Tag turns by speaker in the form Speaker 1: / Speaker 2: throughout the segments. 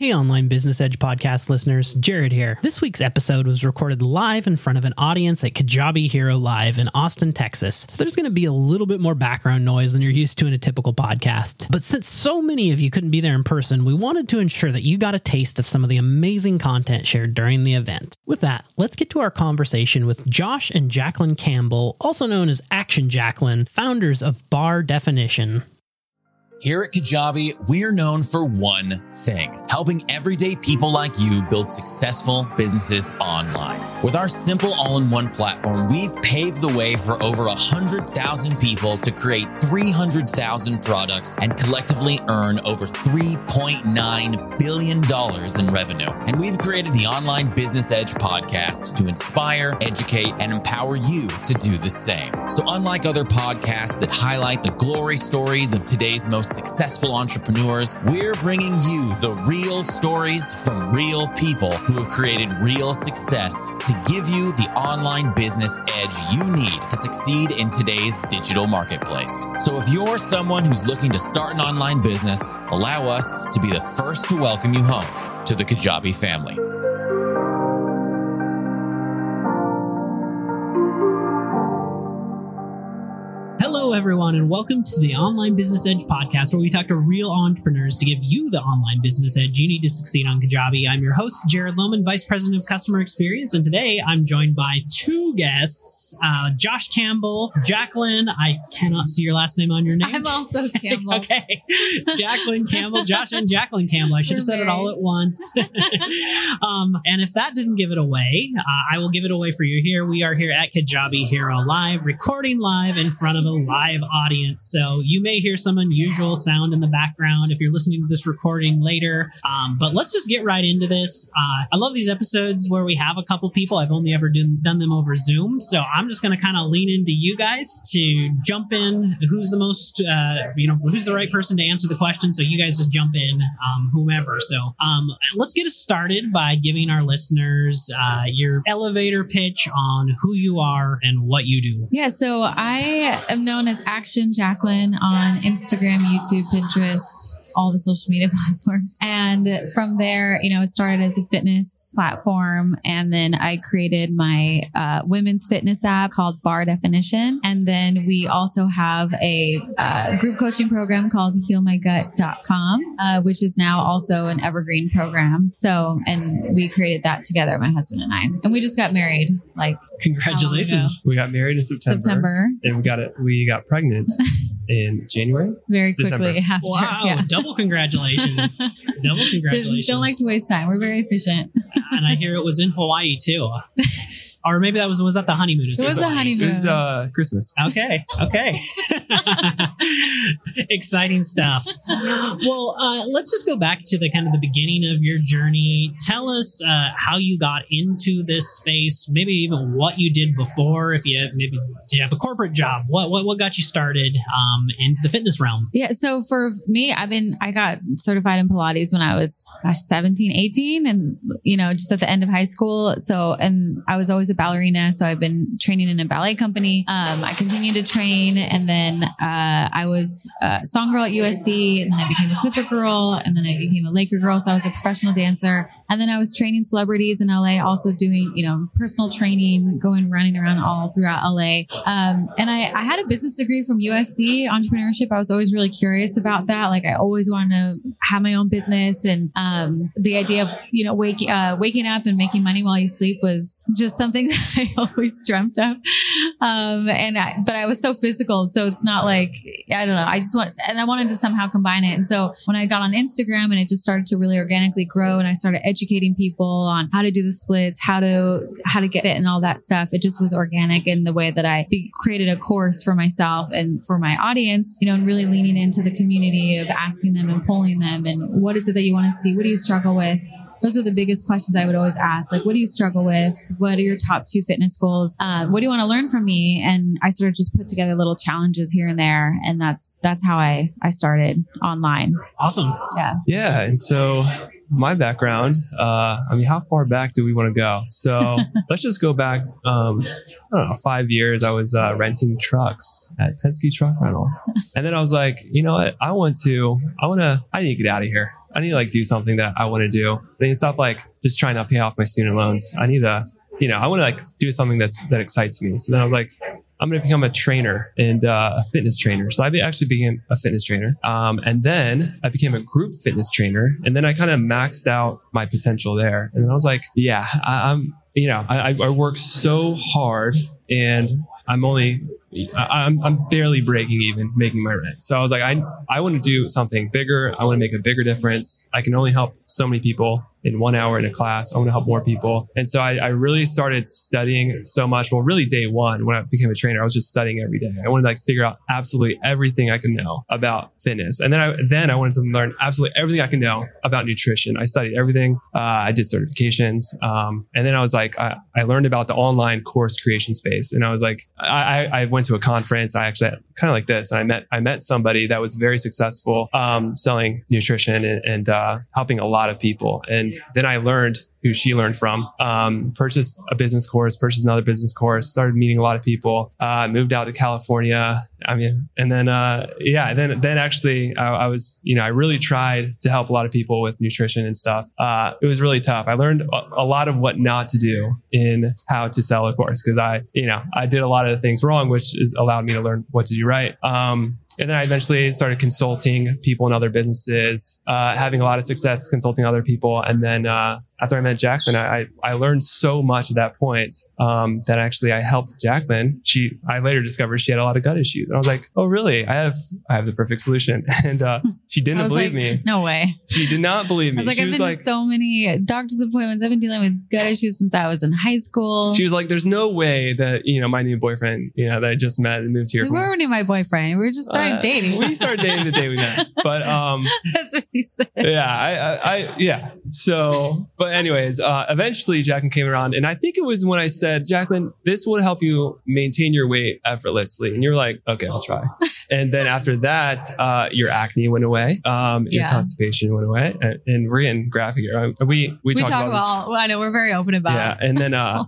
Speaker 1: Hey, Online Business Edge podcast listeners, Jared here. This week's episode was recorded live in front of an audience at Kajabi Hero Live in Austin, Texas. So there's going to be a little bit more background noise than you're used to in a typical podcast. But since so many of you couldn't be there in person, we wanted to ensure that you got a taste of some of the amazing content shared during the event. With that, let's get to our conversation with Josh and Jacquelyn Campbell, also known as Action Jacquelyn, founders of Barre Definition.
Speaker 2: Here at Kajabi, we're known for one thing helping everyday people like you build successful businesses online. With our simple all in one platform, we've paved the way for over 100,000 people to create 300,000 products and collectively earn over $3.9 billion in revenue. And we've created the Online Business Edge podcast to inspire, educate, and empower you to do the same. So, unlike other podcasts that highlight the glory stories of today's most successful entrepreneurs, we're bringing you the real stories from real people who have created real success to give you the online business edge you need to succeed in today's digital marketplace. So if you're someone who's looking to start an online business, allow us to be the first to welcome you home to the Kajabi family.
Speaker 1: Hello, everyone, and welcome to the Online Business Edge podcast, where we talk to real entrepreneurs to give you the online business edge you need to succeed on Kajabi. I'm your host, Jared Lohman, Vice President of Customer Experience, and today I'm joined by two guests uh, Josh Campbell, Jacquelyn. I cannot see your last name on your name.
Speaker 3: I'm also Campbell.
Speaker 1: okay. Jacquelyn Campbell, Josh and Jacquelyn Campbell. I should have
Speaker 3: We're
Speaker 1: said it all at once. um, and if that didn't give it away, uh, I will give it away for you here. We are here at Kajabi Hero Live, recording live in front of a live audience. So you may hear some unusual sound in the background if you're listening to this recording later. Um, but let's just get right into this. Uh, I love these episodes where we have a couple people. I've only ever done, done them over Zoom. So I'm just going to kind of lean into you guys to jump in. Who's the most, uh, you know, who's the right person to answer the question? So you guys just jump in, um, whomever. So um, let's get us started by giving our listeners uh, your elevator pitch on who you are and what you do.
Speaker 3: Yeah, so I am known as Action Jacquelyn on Instagram, YouTube, Pinterest, all the social media platforms. And from there, you know, it started as a fitness platform. And then I created my uh, women's fitness app called Barre Definition. And then we also have a uh, group coaching program called healmygut.com, uh, which is now also an evergreen program. So, and we created that together, my husband and I. And we just got married like
Speaker 1: Congratulations.
Speaker 4: We got married in September,
Speaker 3: September.
Speaker 4: and we got it. We got pregnant in January.
Speaker 3: very
Speaker 4: It's December.
Speaker 3: quickly after.
Speaker 1: Wow,
Speaker 3: Yeah.
Speaker 1: double congratulations. double congratulations.
Speaker 3: Don't like to waste time. We're very efficient.
Speaker 1: and I hear it was in Hawaii too. or maybe that was was that the honeymoon?
Speaker 3: It was the honeymoon.
Speaker 4: It was uh, Christmas.
Speaker 1: Okay, okay. Exciting stuff. Well, uh, let's just go back to the kind of the beginning of your journey. Tell us uh, how you got into this space, maybe even what you did before. If you maybe did you have a corporate job, what what, what got you started um, in the fitness realm?
Speaker 3: Yeah. So for me, I've been, I got certified in Pilates when I was, gosh, 17, 18 and, you know, just at the end of high school. So, and I was always a ballerina. So I've been training in a ballet company. Um, I continued to train and then, uh, I was a song girl at USC and then I became a Clipper girl and then I became a Laker girl. So I was a professional dancer. And then I was training celebrities in LA, also doing, you know, personal training, going running around all throughout LA. Um, and I, I had a business degree from USC, entrepreneurship. I was always really curious about that. Like I always wanted to have my own business and, um, the idea of, you know, waking, uh, waking up and making money while you sleep was just something that I always dreamt of. Um, and I, but I was so physical. So it's not like, I don't know. I just want, and I wanted to somehow combine it. And so when I got on Instagram and it just started to really organically grow and I started educating people on how to do the splits, how to, how to get it and all that stuff, it just was organic in the way that I created a course for myself and for my audience, you know, and really leaning into the community of asking them and polling them and what is it that you want to see? What do you struggle with? Those are the biggest questions I would always ask. Like, what do you struggle with? What are your top two fitness goals? Uh, what do you want to learn from me? And I sort of just put together little challenges here and there, and that's that's how I I started online.
Speaker 1: Awesome.
Speaker 3: Yeah.
Speaker 4: Yeah, and so my background, uh, I mean, how far back do we want to go? So let's just go back. Um, I don't know, five years. I was uh, renting trucks at Penske Truck Rental, and then I was like, you know what? I want to. I want to. I need to get out of here. I need to like do something that I want to do. I need to stop like just trying to pay off my student loans. I need to, you know, I want to like do something that's that excites me. So then I was like, I'm going to become a trainer and uh, a fitness trainer. So I actually became a fitness trainer. Um, and then I became a group fitness trainer. And then I kind of maxed out my potential there. And I was like, yeah, I, I'm, you know, I, I work so hard and I'm only, I'm, I'm barely breaking even making my rent. So I was like, I, I want to do something bigger. I want to make a bigger difference. I can only help so many people in one hour in a class. I want to help more people. And so I, I really started studying so much. Well, really day one when I became a trainer, I was just studying every day. I wanted to like figure out absolutely everything I could know about fitness. And then I, then I wanted to learn absolutely everything I could know about nutrition. I studied everything. Uh, I did certifications. Um, and then I was like, I, I learned about the online course creation space. And I was like, I, I I went to a conference. I actually kind of like this. And I met, I met somebody that was very successful, um, selling nutrition and, and uh, helping a lot of people. And then I learned who she learned from. Um, purchased a business course, purchased another business course, started meeting a lot of people. Uh, moved out to California. I mean, and then uh, yeah, then then actually I, I was you know I really tried to help a lot of people with nutrition and stuff. Uh, it was really tough. I learned a, lot of what not to do in how to sell a course because I you know I did a lot of the things wrong, which has allowed me to learn what to do right. Um, and then I eventually started consulting people in other businesses, uh, having a lot of success consulting other people. And then uh, after I met Jacquelyn, I, I learned so much at that point um, that actually I helped Jacquelyn. She I later discovered she had a lot of gut issues, and I was like, oh really? I have I have the perfect solution. And uh, she didn't believe
Speaker 3: like,
Speaker 4: me.
Speaker 3: no way.
Speaker 4: She did not believe
Speaker 3: I
Speaker 4: me.
Speaker 3: was like,
Speaker 4: she
Speaker 3: I've
Speaker 4: was
Speaker 3: been
Speaker 4: like.
Speaker 3: to so many doctor's appointments. I've been dealing with gut issues since I was in high school.
Speaker 4: She was like, "There's no way that you know my new boyfriend, you know, that I just met and moved here
Speaker 3: we weren't even my boyfriend. We were just starting
Speaker 4: Uh,
Speaker 3: dating.
Speaker 4: We started dating the day we met, but um,
Speaker 3: That's what he said.
Speaker 4: yeah, I, I, I, yeah. So, but anyways, uh, eventually Jacquelyn came around, and I think it was when I said, Jacquelyn, this will help you maintain your weight effortlessly, and you're like, okay, I'll try. and then after that, uh, your acne went away, um, your
Speaker 3: Yeah.
Speaker 4: constipation went away, and, and we're in graphic here. Uh, We we,
Speaker 3: We
Speaker 4: talked
Speaker 3: talk
Speaker 4: about,
Speaker 3: about. well, I know we're very open about.
Speaker 4: yeah, and then uh,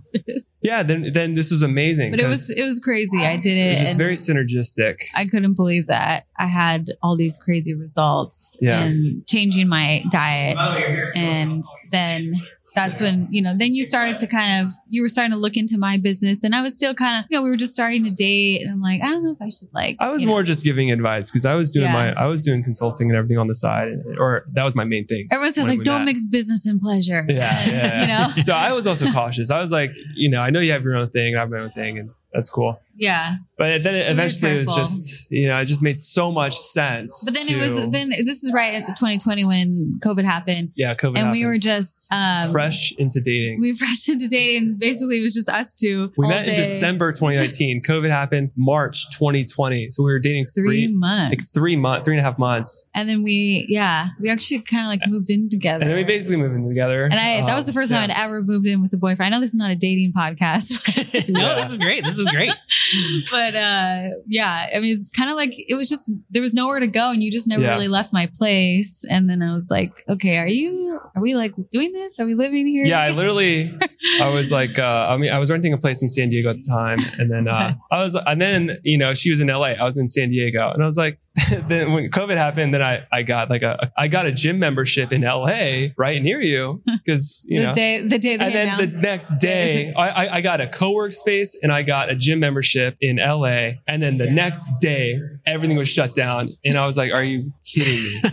Speaker 4: yeah, then then this was amazing.
Speaker 3: But it was
Speaker 4: 'cause
Speaker 3: it was crazy. I did
Speaker 4: it
Speaker 3: it.
Speaker 4: was just very synergistic.
Speaker 3: I couldn't believe that I had all these crazy results
Speaker 4: Yeah.
Speaker 3: and changing my diet. And then that's when, you know, then you started to kind of, you were starting to look into my business and I was still kind of, you know, we were just starting to date and I'm like, I don't know if I should like,
Speaker 4: I was
Speaker 3: you know.
Speaker 4: more just giving advice because I was doing
Speaker 3: Yeah.
Speaker 4: my I was doing consulting and everything on the side, or that was my main thing.
Speaker 3: Everyone says like, don't
Speaker 4: met.
Speaker 3: mix business and pleasure.
Speaker 4: Yeah, yeah.
Speaker 3: you know?
Speaker 4: So I was also cautious. I was like, you know, I know you have your own thing, and I have my own thing, and that's cool.
Speaker 3: Yeah.
Speaker 4: But then it, eventually it was just, you know, it just made so much sense.
Speaker 3: But then it was, then this is right at the 2020 when COVID happened.
Speaker 4: yeah, COVID
Speaker 3: and we were just, um,
Speaker 4: fresh into dating.
Speaker 3: we fresh into dating. Basically, it was just us two.
Speaker 4: We
Speaker 3: all
Speaker 4: met in. December 2019. COVID happened March 2020. So we were dating
Speaker 3: Three
Speaker 4: three,
Speaker 3: months.
Speaker 4: like three months, three and a half months,
Speaker 3: And then we, yeah, we actually kind of like moved in together.
Speaker 4: and then we basically moved in together.
Speaker 3: And I, that
Speaker 4: Um,
Speaker 3: was the first
Speaker 4: yeah.
Speaker 3: time I'd ever moved in with a boyfriend. I know this is not a dating podcast,
Speaker 1: no,
Speaker 4: Yeah.
Speaker 1: this is great. This is great.
Speaker 3: but uh, yeah, I mean, it's kind of like it was just there was nowhere to go, and you just never
Speaker 4: Yeah.
Speaker 3: really left my place. And then I was like, okay, are you? Are we like doing this? Are we living here?
Speaker 4: Yeah, I literally, I was like, uh, I mean, I was renting a place in San Diego at the time, and then uh, I was, and then you know, she was in LA, I was in San Diego, and I was like, then when COVID happened, then I, I got like a, I got a gym membership in LA right near you because you
Speaker 3: the
Speaker 4: know.
Speaker 3: day, the day
Speaker 4: and then the next day, I, I, I got a co-work space and I got a gym membership in LA. And then the next day, everything was shut down. And I was like, "Are you kidding me?"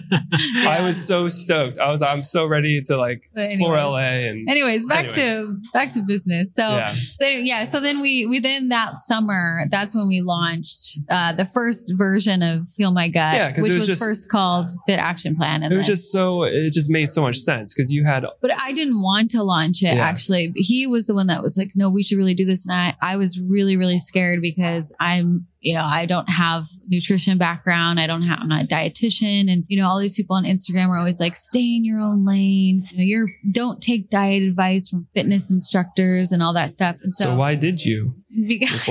Speaker 4: I was so stoked. I was, I'm so ready to like
Speaker 3: But
Speaker 4: explore. LA and
Speaker 3: Anyways, back
Speaker 4: Anyways.
Speaker 3: to back to business. So
Speaker 4: yeah.
Speaker 3: So anyway, yeah, so then we we then that summer, that's when we launched uh, the first version of Heal My Gut,
Speaker 4: Yeah,
Speaker 3: which was,
Speaker 4: was just-
Speaker 3: first called Fit Action Plan. And
Speaker 4: It was
Speaker 3: then-
Speaker 4: just so it just made so much sense because you had
Speaker 3: but I didn't want to launch it
Speaker 4: Yeah.
Speaker 3: actually. He was the one that was like, no, we should really do this. And I, I was really, really scared because I'm, you know, I don't have nutrition background. I don't have, I'm not a dietitian. And, you know, all these people on Instagram are always like, stay in your own lane. You know, you're, don't take diet advice from fitness instructors and all that stuff. And
Speaker 4: so,
Speaker 3: so,
Speaker 4: why did you?
Speaker 3: Because,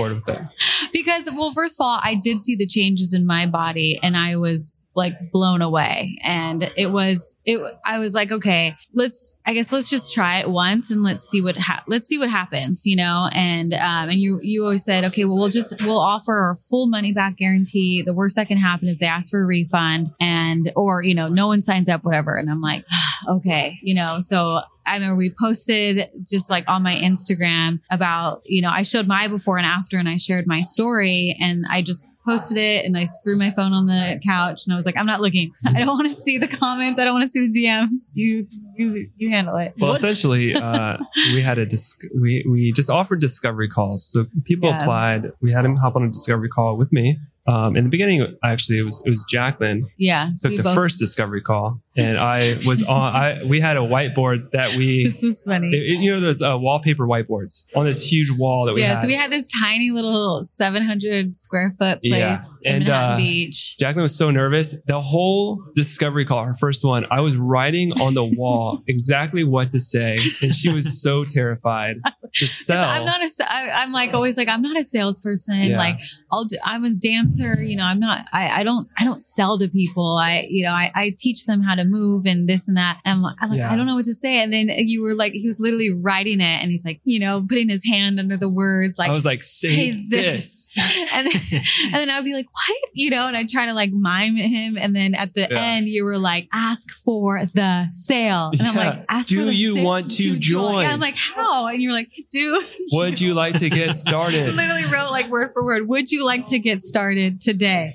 Speaker 3: because well, first of all, I did see the changes in my body, and I was like blown away. And it was it. I was like, okay, let's. I guess let's just try it once and let's see what ha- let's see what happens, you know. And um, and you you always said, okay, well we'll just we'll offer a full money back guarantee. The worst that can happen is they ask for a refund, and or you know no one signs up, whatever. And I'm like, okay, you know. So I remember we posted just like on my Instagram about, you know, I showed my before and after and I shared my story and I just posted it and I threw my phone on the couch and I was like, I'm not looking. I don't want to see the comments. I don't want to see the DMs. You, you, you handle it.
Speaker 4: Well, essentially, uh, we had a dis- we we just offered discovery calls. So people
Speaker 3: Yeah.
Speaker 4: applied. We had him hop on a discovery call with me. Um, in the beginning, actually, it was it was Jacquelyn
Speaker 3: Yeah.
Speaker 4: took the
Speaker 3: both-
Speaker 4: first discovery call, and I was on. I we had a whiteboard that we.
Speaker 3: This was funny.
Speaker 4: it- it- you know those uh, wallpaper whiteboards on this huge wall that we
Speaker 3: yeah.
Speaker 4: had.
Speaker 3: So we had this tiny little 700 square foot place
Speaker 4: Yeah.
Speaker 3: in
Speaker 4: And,
Speaker 3: Manhattan
Speaker 4: uh,
Speaker 3: Beach.
Speaker 4: Jacquelyn was so nervous. The whole discovery call, her first one, I was writing on the wall exactly what to say, and she was so terrified to sell.
Speaker 3: I'm not a, I, I'm like always like, I'm not a salesperson.
Speaker 4: Yeah.
Speaker 3: Like I'll do, I'm a dancer, you know, I'm not, I, I don't, I don't sell to people. I, you know, I, I teach them how to move and this and that. And I'm like, I'm like,
Speaker 4: Yeah.
Speaker 3: I don't know what to say. And then you were like, he was literally writing it and he's like, you know, putting his hand under the words like,
Speaker 4: I was like, say
Speaker 3: "Hey,
Speaker 4: this.
Speaker 3: and then, and then I'd be like, what? You know, and I try to like mime him. And then at the
Speaker 4: Yeah.
Speaker 3: end, you were like, ask for the sale. And I'm like, ask
Speaker 4: Do
Speaker 3: for the
Speaker 4: you want to join?
Speaker 3: Yeah, I'm like, how? And you're like, do
Speaker 4: Would you like to get started?
Speaker 3: literally wrote like word for word, would you like to get started today?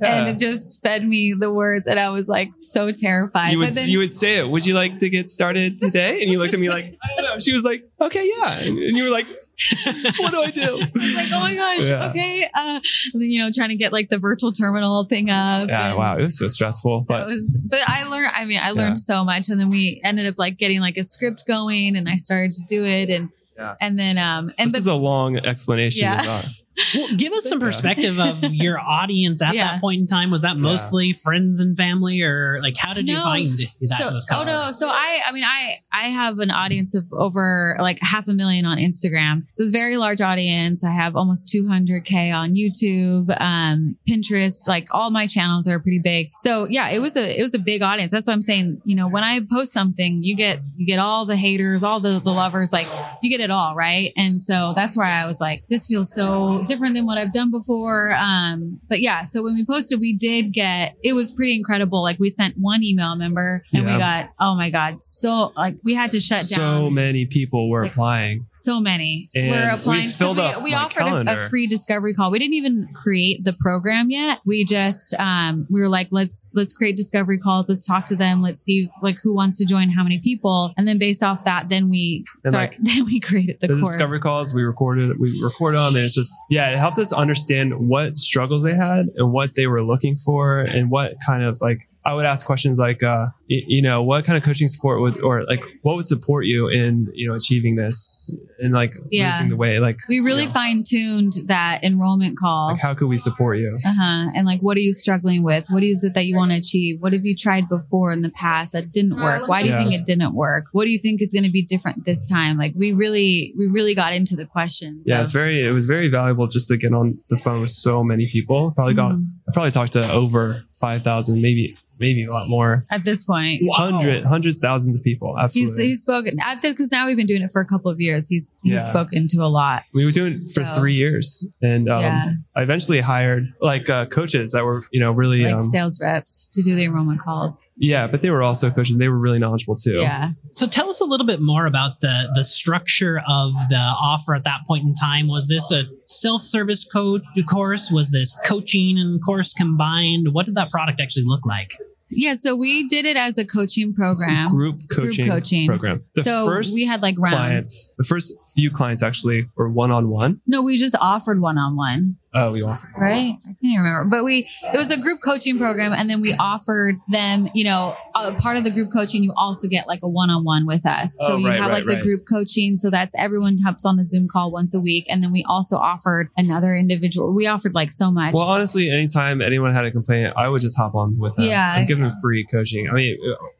Speaker 3: And it just fed me the words. And I was like so terrified.
Speaker 4: You would
Speaker 3: but then
Speaker 4: you would say it. Would you like to get started today? And you looked at me like, I don't know. She was like, okay, yeah. And, and you were like, what do I do?
Speaker 3: Like, oh my gosh,
Speaker 4: Yeah.
Speaker 3: okay. Uh, you know, trying to get like the virtual terminal thing up.
Speaker 4: Yeah, wow, it was so stressful. But
Speaker 3: was, but I learned, I mean, I learned
Speaker 4: Yeah.
Speaker 3: so much. And then we ended up like getting like a script going and I started to do it. And,
Speaker 4: Yeah.
Speaker 3: and then, um, and
Speaker 4: this
Speaker 3: but
Speaker 4: is a long explanation.
Speaker 3: Yeah.
Speaker 4: Of,
Speaker 1: Well, give us some perspective of your audience at
Speaker 3: Yeah.
Speaker 1: that point in time. Was that mostly friends and family, or like how did you find that
Speaker 3: so,
Speaker 1: those
Speaker 3: oh
Speaker 1: customers?
Speaker 3: no. So I, I mean, I, I have an audience of over like half a million on Instagram. So it's a very large audience. I have almost 200k on YouTube, um, Pinterest, like all my channels are pretty big. So yeah, it was a, it was a big audience. That's what I'm saying. You know, when I post something, you get, you get all the haters, all the, the lovers, like you get it all. Right. And so that's why I was like, this feels so different than what I've done before. Um, but yeah, so when we posted, we did get, it was pretty incredible. Like we sent one email member and
Speaker 4: Yeah.
Speaker 3: we got, oh my God, so like we had to shut
Speaker 4: so
Speaker 3: down So
Speaker 4: many people were
Speaker 3: Like,
Speaker 4: applying.
Speaker 3: so many.
Speaker 4: And
Speaker 3: We're
Speaker 4: we filled
Speaker 3: we,
Speaker 4: up
Speaker 3: we offered a, a free discovery call. We didn't even create the program yet. We just um, we were like, let's let's create discovery calls. Let's talk to them. Let's see like who wants to join, how many people, and then based off that, then we start.
Speaker 4: like,
Speaker 3: then we created the,
Speaker 4: The discovery calls we recorded, we record them, and it's just yeah, it helped us understand what struggles they had and what they were looking for, and what kind of like I would ask questions like, uh, you know, what kind of coaching support would, or like, what would support you in, you know, achieving this and like
Speaker 3: Yeah.
Speaker 4: losing the weight? Like,
Speaker 3: We really
Speaker 4: you know,
Speaker 3: fine tuned that enrollment call.
Speaker 4: like, how could we support you?
Speaker 3: Uh huh. And like, what are you struggling with? What is it that you want to achieve? What have you tried before in the past that didn't work? Why do you
Speaker 4: Yeah.
Speaker 3: think it didn't work? What do you think is going to be different this time? Like, we really, we really got into the questions.
Speaker 4: Yeah,
Speaker 3: of-
Speaker 4: it's very, it was very valuable just to get on the phone with so many people. Probably got,
Speaker 3: Mhm.
Speaker 4: I probably talked to over 5,000, maybe, maybe a lot more.
Speaker 3: at this point.
Speaker 1: Wow.
Speaker 4: Hundred, hundreds, thousands of people. Absolutely.
Speaker 3: he's he's spoken at because now we've been doing it for a couple of years. He's he's
Speaker 4: Yeah.
Speaker 3: spoken to a lot.
Speaker 4: we were doing it for
Speaker 3: So-
Speaker 4: three years, and um,
Speaker 3: Yeah.
Speaker 4: I eventually hired like uh, coaches that were, you know, really,
Speaker 3: Like
Speaker 4: um,
Speaker 3: sales reps to do the enrollment calls.
Speaker 4: yeah, but they were also coaches. They were really knowledgeable too.
Speaker 3: Yeah.
Speaker 1: So tell us a little bit more about the the structure of the offer at that point in time. Was this a self-service coach course? Was this coaching and course combined? What did that product actually look like?
Speaker 3: Yeah. So we did it as a coaching
Speaker 4: It's a
Speaker 3: program.
Speaker 4: group coaching,
Speaker 3: coaching.
Speaker 4: program. The
Speaker 3: so
Speaker 4: first
Speaker 3: we had like rounds.
Speaker 4: clients, the first few clients actually were one on one.
Speaker 3: No, we just offered one on one.
Speaker 4: Oh, we offered.
Speaker 3: right? I can't remember, but we it was a group coaching program, and then we offered them, you know, a part of the group coaching. You also get like a one on one with us, so
Speaker 4: Oh,
Speaker 3: you
Speaker 4: right,
Speaker 3: have
Speaker 4: right,
Speaker 3: like the group coaching. So that's everyone hops on the Zoom call once a week, and then we also offered another individual. We offered like so much.
Speaker 4: Well, honestly, anytime anyone had a complaint, I would just hop on with them
Speaker 3: Yeah.
Speaker 4: and give them free coaching. I mean,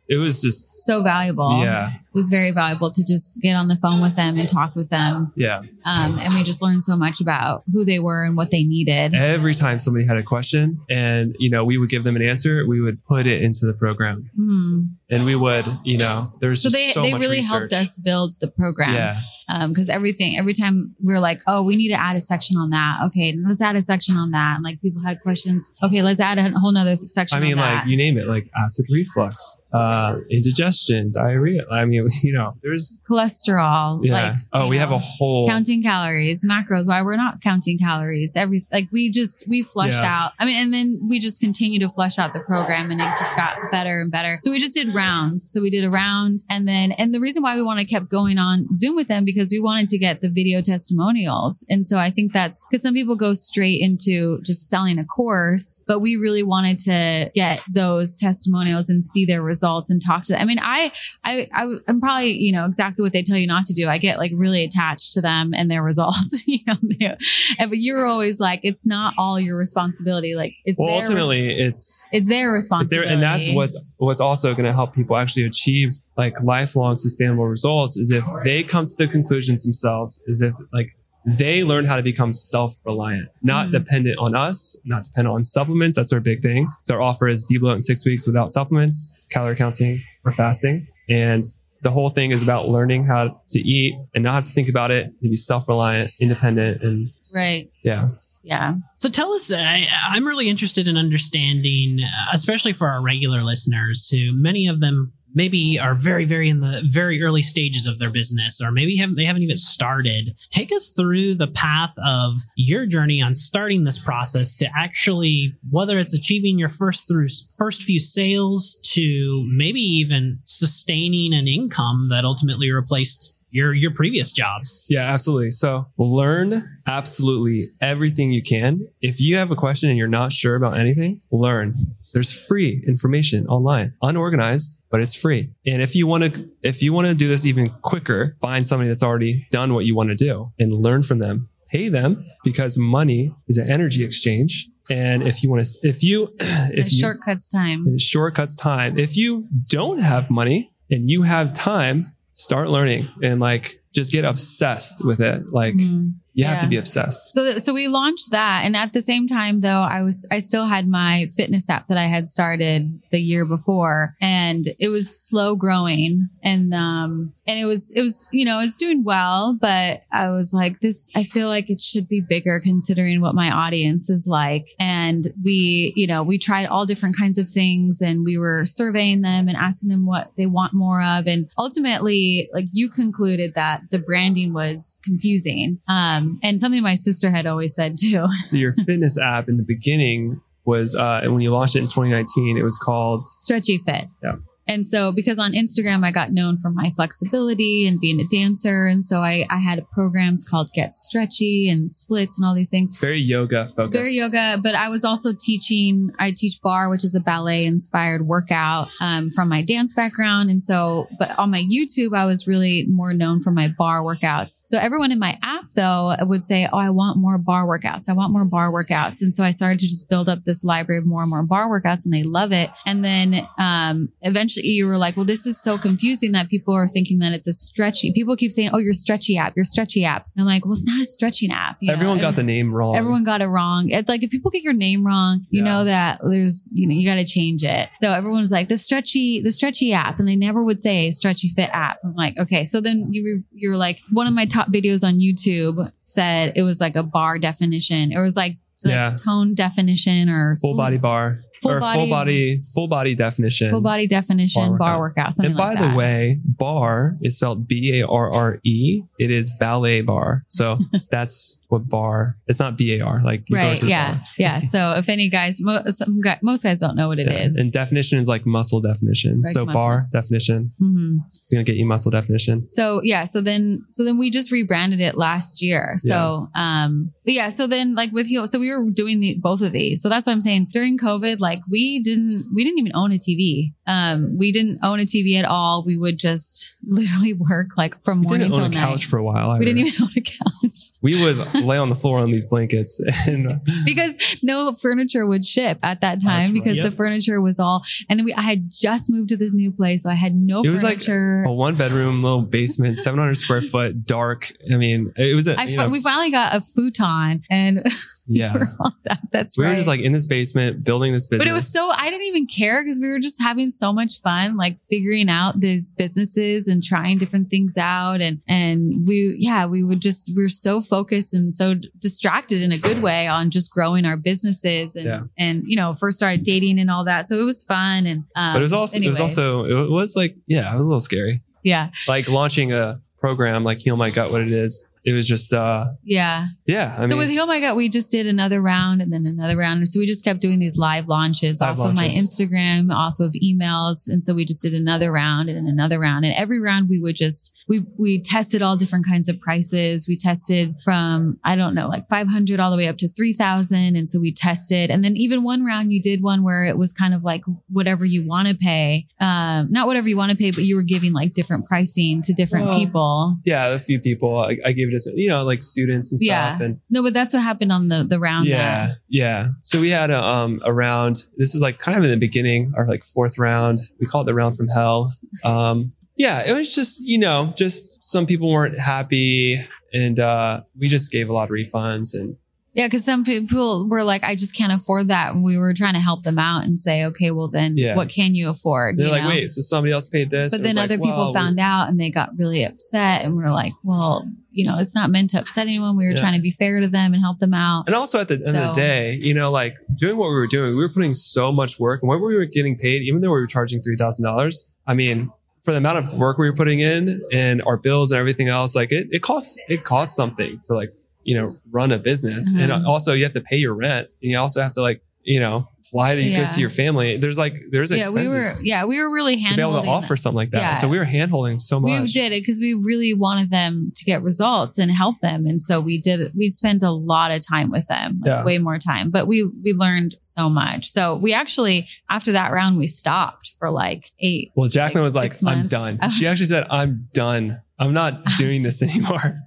Speaker 4: it was just
Speaker 3: So valuable.
Speaker 4: yeah,
Speaker 3: It was very valuable to just get on the phone with them and talk with them.
Speaker 4: yeah.
Speaker 3: Um, and we just learned so much about who they were and what they needed.
Speaker 4: Every time somebody had a question, and you know, we would give them an answer, we would put it into the program,
Speaker 3: Mhm.
Speaker 4: and we would, you know, there's
Speaker 3: So
Speaker 4: just
Speaker 3: they,
Speaker 4: so
Speaker 3: they really
Speaker 4: research.
Speaker 3: helped us build the program.
Speaker 4: Yeah,
Speaker 3: because everything every time we were like oh we need to add a section on that. Okay let's add a section on that. And like people had questions. Okay let's add a whole nother section
Speaker 4: I mean, like you name it, like acid reflux, uh, indigestion, diarrhea. I mean, you know, there's
Speaker 3: cholesterol
Speaker 4: yeah.
Speaker 3: like
Speaker 4: oh, we have a whole
Speaker 3: counting calories macros why we're not counting calories every like we just we flushed
Speaker 4: Yeah.
Speaker 3: out. I mean and then we just continue to flush out the program and it just got better and better. So we just did rounds. So we did a round and then and the reason why we want to kept going on zoom with them because we wanted to get the video testimonials and so i think that's because some people go straight into just selling a course but we really wanted to get those testimonials and see their results and talk to them i mean i I, I I'm probably you know exactly what they tell you not to do. I get like really attached to them and their results. you know, they- and, but you're always like it's not all your responsibility. Like it's
Speaker 4: well,
Speaker 3: their res-
Speaker 4: ultimately, it's
Speaker 3: it's their
Speaker 4: it's there,
Speaker 3: responsibility.
Speaker 4: and that's what's what's also going to help people actually achieve like lifelong sustainable results is if they come to the conclusions themselves, is if like they learn how to become self-reliant, not
Speaker 3: Mhm.
Speaker 4: dependent on us, not dependent on supplements. That's our big thing. So our offer is debloat in six weeks without supplements, calorie counting, or fasting. And the whole thing is about learning how to eat and not have to think about it, and be self-reliant, independent, and
Speaker 3: right.
Speaker 4: yeah.
Speaker 3: Yeah.
Speaker 1: So tell us, I, I'm really interested in understanding, uh, especially for our regular listeners who many of them maybe are very, very in the very early stages of their business, or maybe haven't, they haven't even started. Take us through the path of your journey on starting this process to actually, whether it's achieving your first through first few sales to maybe even sustaining an income that ultimately replaced your your previous jobs.
Speaker 4: Yeah, absolutely. So learn absolutely everything you can. If you have a question and you're not sure about anything, learn. There's free information online, unorganized, but it's free. And if you want to, if you want to do this even quicker, find somebody that's already done what you want to do and learn from them. Pay them because money is an energy exchange. And if you want to, if you, if
Speaker 3: It
Speaker 4: you,
Speaker 3: shortcuts time.
Speaker 4: it shortcuts time. If you don't have money and you have time, start learning and like just get obsessed with it. Like
Speaker 3: Mhm.
Speaker 4: you have to be obsessed.
Speaker 3: So, so we launched that, and at the same time, though, I was I still had my fitness app that I had started the year before, and it was slow growing, and um, and it was it was you know it was doing well, but I was like this. I feel like it should be bigger considering what my audience is like, and we you know we tried all different kinds of things, and we were surveying them and asking them what they want more of, and ultimately, like you concluded that the branding was confusing. Um, and something my sister had always said too.
Speaker 4: So your fitness app in the beginning was, uh, when you launched it in 2019, it was called,
Speaker 3: Stretchy Fit.
Speaker 4: Yeah.
Speaker 3: And so because on Instagram I got known for my flexibility and being a dancer. And so I, I had programs called Get Stretchy and splits and all these things.
Speaker 4: very yoga focused.
Speaker 3: Very yoga, but I was also teaching. I teach barre, which is a ballet inspired workout um, from my dance background, and so. But on my YouTube, I was really more known for my barre workouts. So everyone in my app, though, would say, "Oh, I want more barre workouts. I want more barre workouts." And so I started to just build up this library of more and more barre workouts, and they love it. And then um, eventually, you were like, "Well, this is so confusing that people are thinking that it's a stretchy." People keep saying, "Oh, your stretchy app, your stretchy app." And I'm like, "Well, it's not a stretching app." you know?
Speaker 4: Everyone got the name wrong.
Speaker 3: Everyone got it wrong. It's like if people get your name wrong, you
Speaker 4: Yeah.
Speaker 3: know that there's, you know, you got to change it. So everyone was like the stretchy, the stretchy app, and they never would say stretchy fit app. I'm like, okay. So then you were, you were like, one of my top videos on YouTube said it was like a barre definition. It was like the
Speaker 4: Yeah.
Speaker 3: tone definition or
Speaker 4: full body barre
Speaker 3: Full
Speaker 4: or
Speaker 3: body-
Speaker 4: full body, full body definition.
Speaker 3: full body definition
Speaker 4: Barre
Speaker 3: barre
Speaker 4: workout.
Speaker 3: workout. something
Speaker 4: and by
Speaker 3: like
Speaker 4: the
Speaker 3: that.
Speaker 4: way, barre is spelled B A R R E. It is ballet barre. So that's what bar. It's not B A R. Like you go
Speaker 3: right? Yeah,
Speaker 4: bar.
Speaker 3: yeah. So if any guys, mo- some guy, most guys don't know what it
Speaker 4: Yeah.
Speaker 3: is.
Speaker 4: And definition is like muscle definition.
Speaker 3: Like
Speaker 4: so
Speaker 3: muscle.
Speaker 4: barre definition.
Speaker 3: Mhm.
Speaker 4: It's gonna get you muscle definition.
Speaker 3: so yeah so then so then we just rebranded it last year so um but yeah so then like with you so we were doing the both of these so that's what i'm saying during covid like we didn't we didn't even own a tv um we didn't own a tv at all we would just literally work like from
Speaker 4: We
Speaker 3: morning
Speaker 4: didn't
Speaker 3: till
Speaker 4: own a
Speaker 3: night
Speaker 4: couch for a while.
Speaker 3: we didn't even own a couch
Speaker 4: we would lay on the floor on these blankets and
Speaker 3: because no furniture would ship at that time
Speaker 1: right.
Speaker 3: because
Speaker 1: Yep.
Speaker 3: the furniture was all and we I had just moved to this new place so I had no
Speaker 4: It was like
Speaker 3: furniture.
Speaker 4: a one bedroom little basement, 700 square foot, dark. I mean, it was a,
Speaker 3: I
Speaker 4: you know,
Speaker 3: we finally got a futon and
Speaker 4: yeah.
Speaker 3: we're that, that's
Speaker 4: We
Speaker 3: right.
Speaker 4: were just like in this basement building this business.
Speaker 3: But it was so I didn't even care because we were just having so much fun, like figuring out these businesses and trying different things out, and and we yeah we would just we were so focused and so distracted in a good way on just growing our businesses and
Speaker 4: Yeah.
Speaker 3: and you know first started dating and all that, so it was fun and um,
Speaker 4: but it was also, it was also, it was like, yeah, it was a little scary.
Speaker 3: yeah
Speaker 4: Like launching a program like Heal My Gut, what it is. It was just, uh,
Speaker 3: yeah.
Speaker 4: Yeah. I
Speaker 3: so
Speaker 4: mean,
Speaker 3: with Oh My Gut, we just did another round and then another round. And so we just kept doing these live launches
Speaker 4: Live
Speaker 3: off of my. Instagram, off of emails. And so we just did another round and then another round. And every round we would just, we, we tested all different kinds of prices. We tested from, I don't know, like 500 all the way up to 3000. And so we tested. And then even one round you did one where it was kind of like whatever you want to pay. Um, not whatever you want to pay, but you were giving like different pricing to different
Speaker 4: Well,
Speaker 3: people.
Speaker 4: yeah, a few people, I, I gave it to, you know, like students and
Speaker 3: Yeah.
Speaker 4: And
Speaker 3: No, but that's what happened on the, the round.
Speaker 4: yeah, yeah. So we had a, um, a round. This is like kind of in the beginning, our like fourth round. We called it the round from hell. Um, yeah, it was just, you know, just some people weren't happy and, uh, we just gave a lot of refunds and
Speaker 3: Yeah, because some people were like, I just can't afford that. And we were trying to help them out and say, okay, well, then
Speaker 4: Yeah.
Speaker 3: what can you afford?
Speaker 4: they're
Speaker 3: you
Speaker 4: like,
Speaker 3: know?
Speaker 4: wait, so somebody else paid this?
Speaker 3: But then
Speaker 4: like,
Speaker 3: other people
Speaker 4: well, we-
Speaker 3: found out and they got really upset. And we are like, well, you know, it's not meant to upset anyone. We were
Speaker 4: Yeah.
Speaker 3: trying to be fair to them and help them out.
Speaker 4: And also at the end of the day, you know, like doing what we were doing, we were putting so much work and what we were getting paid, even though we were charging $3,000. I mean, for the amount of work we were putting in and our bills and everything else, like it, it costs, it costs something to like, you know, run a business.
Speaker 3: Mhm.
Speaker 4: And also you have to pay your rent and you also have to like, you know, fly to go
Speaker 3: Yeah.
Speaker 4: see your family. There's like, there's
Speaker 3: Yeah, we were, yeah, we were really
Speaker 4: to be able to offer something like that.
Speaker 3: Yeah.
Speaker 4: So we were hand holding so much.
Speaker 3: We did it because we really wanted them to get results and help them, and so we did. We spent a lot of time with them, like
Speaker 4: Yeah.
Speaker 3: way more time. But we we learned so much. So we actually after that round we stopped for like eight.
Speaker 4: Well, Jacquelyn
Speaker 3: like
Speaker 4: was like, I'm
Speaker 3: months.
Speaker 4: done. She actually said, I'm done. I'm not doing this anymore.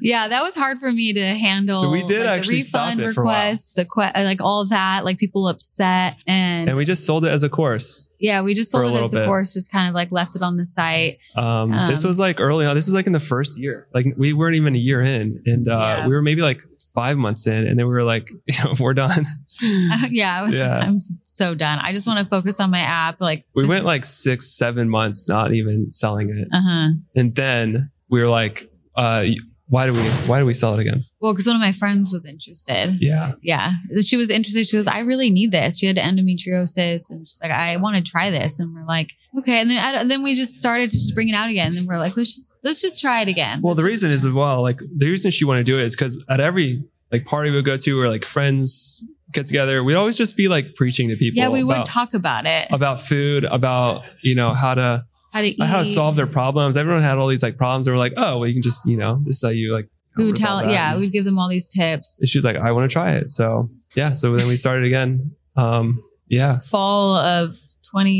Speaker 3: Yeah, that was hard for me to handle.
Speaker 4: So we did
Speaker 3: like,
Speaker 4: actually
Speaker 3: refund
Speaker 4: it for a while.
Speaker 3: requests, the que- like all that, like people upset, and,
Speaker 4: And we just sold it as a course.
Speaker 3: yeah, we just sold it as a
Speaker 4: bit.
Speaker 3: course, just kind of like left it on the site.
Speaker 4: Um, this
Speaker 3: Um,
Speaker 4: was like early on. This was like in the first year. Like we weren't even a year in, and uh,
Speaker 3: Yeah.
Speaker 4: we were maybe like five months in, and then we were like, we're done.
Speaker 3: yeah, I was.
Speaker 4: Yeah.
Speaker 3: I'm so done. I just want to focus on my app. Like
Speaker 4: We went like six, seven months not even selling it,
Speaker 3: Uh huh.
Speaker 4: and then we were like, uh, why do we why do we sell it again?
Speaker 3: Well, because one of my friends was interested.
Speaker 4: Yeah,
Speaker 3: Yeah, she was interested. She goes, "I really need this." She had endometriosis, and she's like, "I want to try this." And we're like, "Okay." And then I, then we just started to just bring it out again. And then we're like, "Let's just let's just try it again."
Speaker 4: Well, the
Speaker 3: Let's just-
Speaker 4: reason is as well, like the reason she wanted to do it is because at every like party we would go to or like friends get together, we'd always just be like preaching to people.
Speaker 3: yeah, we would talk about it.
Speaker 4: about food, about you know how to
Speaker 3: How to eat?
Speaker 4: how to solve their problems. Everyone had all these like problems. They were like, oh, well, you can just you know this is how you like.
Speaker 3: We would tell,
Speaker 4: that.
Speaker 3: yeah,
Speaker 4: And
Speaker 3: we'd give them all these tips.
Speaker 4: she was like, I want to try it. So yeah, so then we started again. Um, yeah,
Speaker 3: Fall of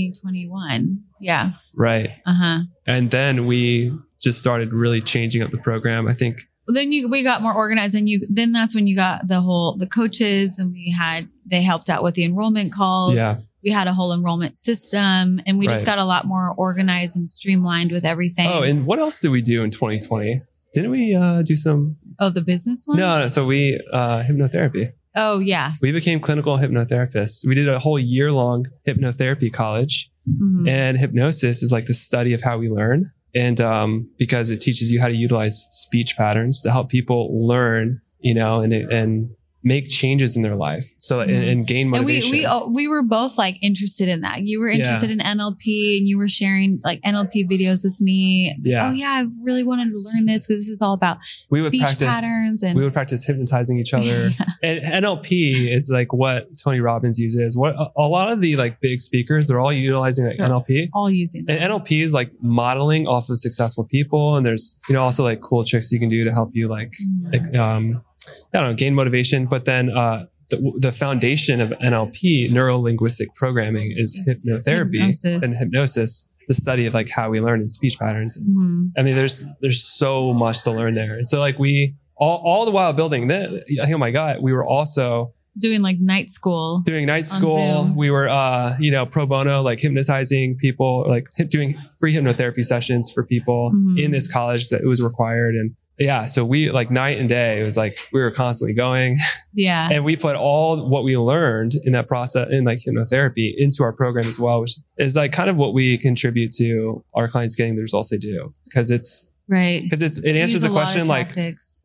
Speaker 3: 2021. Yeah.
Speaker 4: right.
Speaker 3: Uh huh.
Speaker 4: And then we just started really changing up the program. I think
Speaker 3: Well, then you we got more organized, and you then that's when you got the whole the coaches, and we had they helped out with the enrollment calls.
Speaker 4: yeah,
Speaker 3: we had a whole enrollment system and we just got a lot more organized and streamlined with everything.
Speaker 4: Oh, and what else did we do in 2020? Didn't we uh, do some?
Speaker 3: oh, the business one?
Speaker 4: No, no. So we uh, hypnotherapy.
Speaker 3: Oh, yeah.
Speaker 4: We became clinical hypnotherapists. We did a whole year long hypnotherapy college,
Speaker 3: Mhm.
Speaker 4: and hypnosis is like the study of how we learn. And um, because it teaches you how to utilize speech patterns to help people learn, you know, and and make changes in their life, so and,
Speaker 3: Mhm.
Speaker 4: and gain
Speaker 3: And we we oh, we were both like interested in that. You were
Speaker 4: Yeah.
Speaker 3: interested in NLP, and you were sharing like NLP videos with me.
Speaker 4: Yeah.
Speaker 3: Oh yeah, I've really wanted to learn this because this is all about
Speaker 4: we would
Speaker 3: speech
Speaker 4: practice.
Speaker 3: patterns and
Speaker 4: We would practice hypnotizing each other. And NLP is like what Tony Robbins uses. What a, a lot of the like big speakers, they're all utilizing like
Speaker 3: Sure.
Speaker 4: NLP.
Speaker 3: all using.
Speaker 4: And. NLP is like modeling off of successful people. And there's, you know, also like cool tricks you can do to help you like,
Speaker 3: Mhm.
Speaker 4: like, um, I don't know, gain motivation. But then, uh, the, the foundation of NLP, neuro linguistic programming, is hypnotherapy
Speaker 3: hypnosis.
Speaker 4: and hypnosis, the study of like how we learn in speech patterns.
Speaker 3: Mhm.
Speaker 4: I mean, there's there's so much to learn there, and so like we all, all the while building this, oh my God, we were also
Speaker 3: doing like night school.
Speaker 4: doing night school. We were, uh, you know, pro bono, like hypnotizing people, like hip, doing free hypnotherapy sessions for people
Speaker 3: Mhm.
Speaker 4: in this college that it was required. And yeah, so we like night and day, it was like we were constantly going
Speaker 3: Yeah.
Speaker 4: and we put all what we learned in that process in like hypnotherapy into our program as well, which is like kind of what we contribute to our clients getting the results they do because it's,
Speaker 3: right.
Speaker 4: because it's, it answers the
Speaker 3: a lot of
Speaker 4: question like,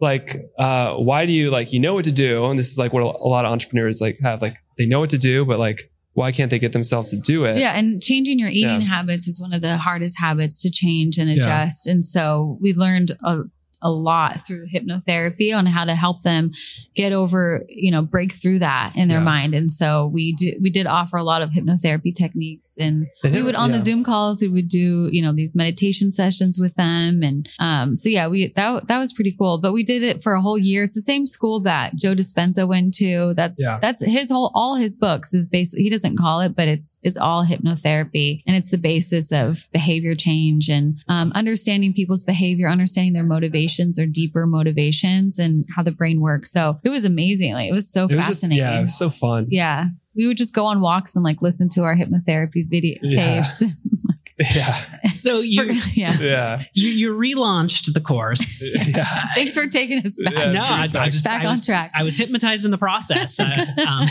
Speaker 4: like uh why do you like you know what to do and this is like what a lot of entrepreneurs like have like they know what to do but like why can't they get themselves to do it
Speaker 3: Yeah, and changing your eating
Speaker 4: Yeah.
Speaker 3: habits is one of the hardest habits to change and adjust. And so we learned a, a lot through hypnotherapy on how to help them get over, you know, break through that in their
Speaker 4: Yeah.
Speaker 3: mind. And so we do, we did offer a lot of hypnotherapy techniques and we would on
Speaker 4: yeah.
Speaker 3: the Zoom calls, we would do, you know, these meditation sessions with them. And, um, so yeah, we, that, that was pretty cool, but we did it for a whole year. It's the same school that Joe Dispenza went to. That's,
Speaker 4: Yeah.
Speaker 3: that's his whole, all his books is basically, he doesn't call it, but it's, it's all hypnotherapy and it's the basis of behavior change and, um, understanding people's behavior, understanding their motivations, their deeper motivations and how the brain works. So it was amazing. Like, it was so
Speaker 4: it was just
Speaker 3: fascinating.
Speaker 4: yeah it was so fun
Speaker 3: Yeah. We would just go on walks and like listen to our hypnotherapy video
Speaker 4: Yeah.
Speaker 3: tapes.
Speaker 4: yeah
Speaker 1: So you
Speaker 3: yeah.
Speaker 4: yeah
Speaker 1: you, you relaunched the course.
Speaker 4: yeah
Speaker 3: Thanks for taking us back.
Speaker 4: Yeah,
Speaker 1: no, I, I just
Speaker 3: back
Speaker 1: I
Speaker 3: on track.
Speaker 1: I was hypnotized in the process. Uh, um,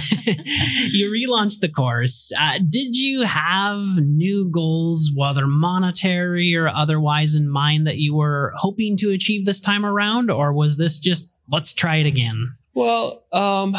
Speaker 1: you relaunched the course. Uh, did you have new goals, whether monetary or otherwise, in mind that you were hoping to achieve this time around, or was this just let's try it again?
Speaker 4: well um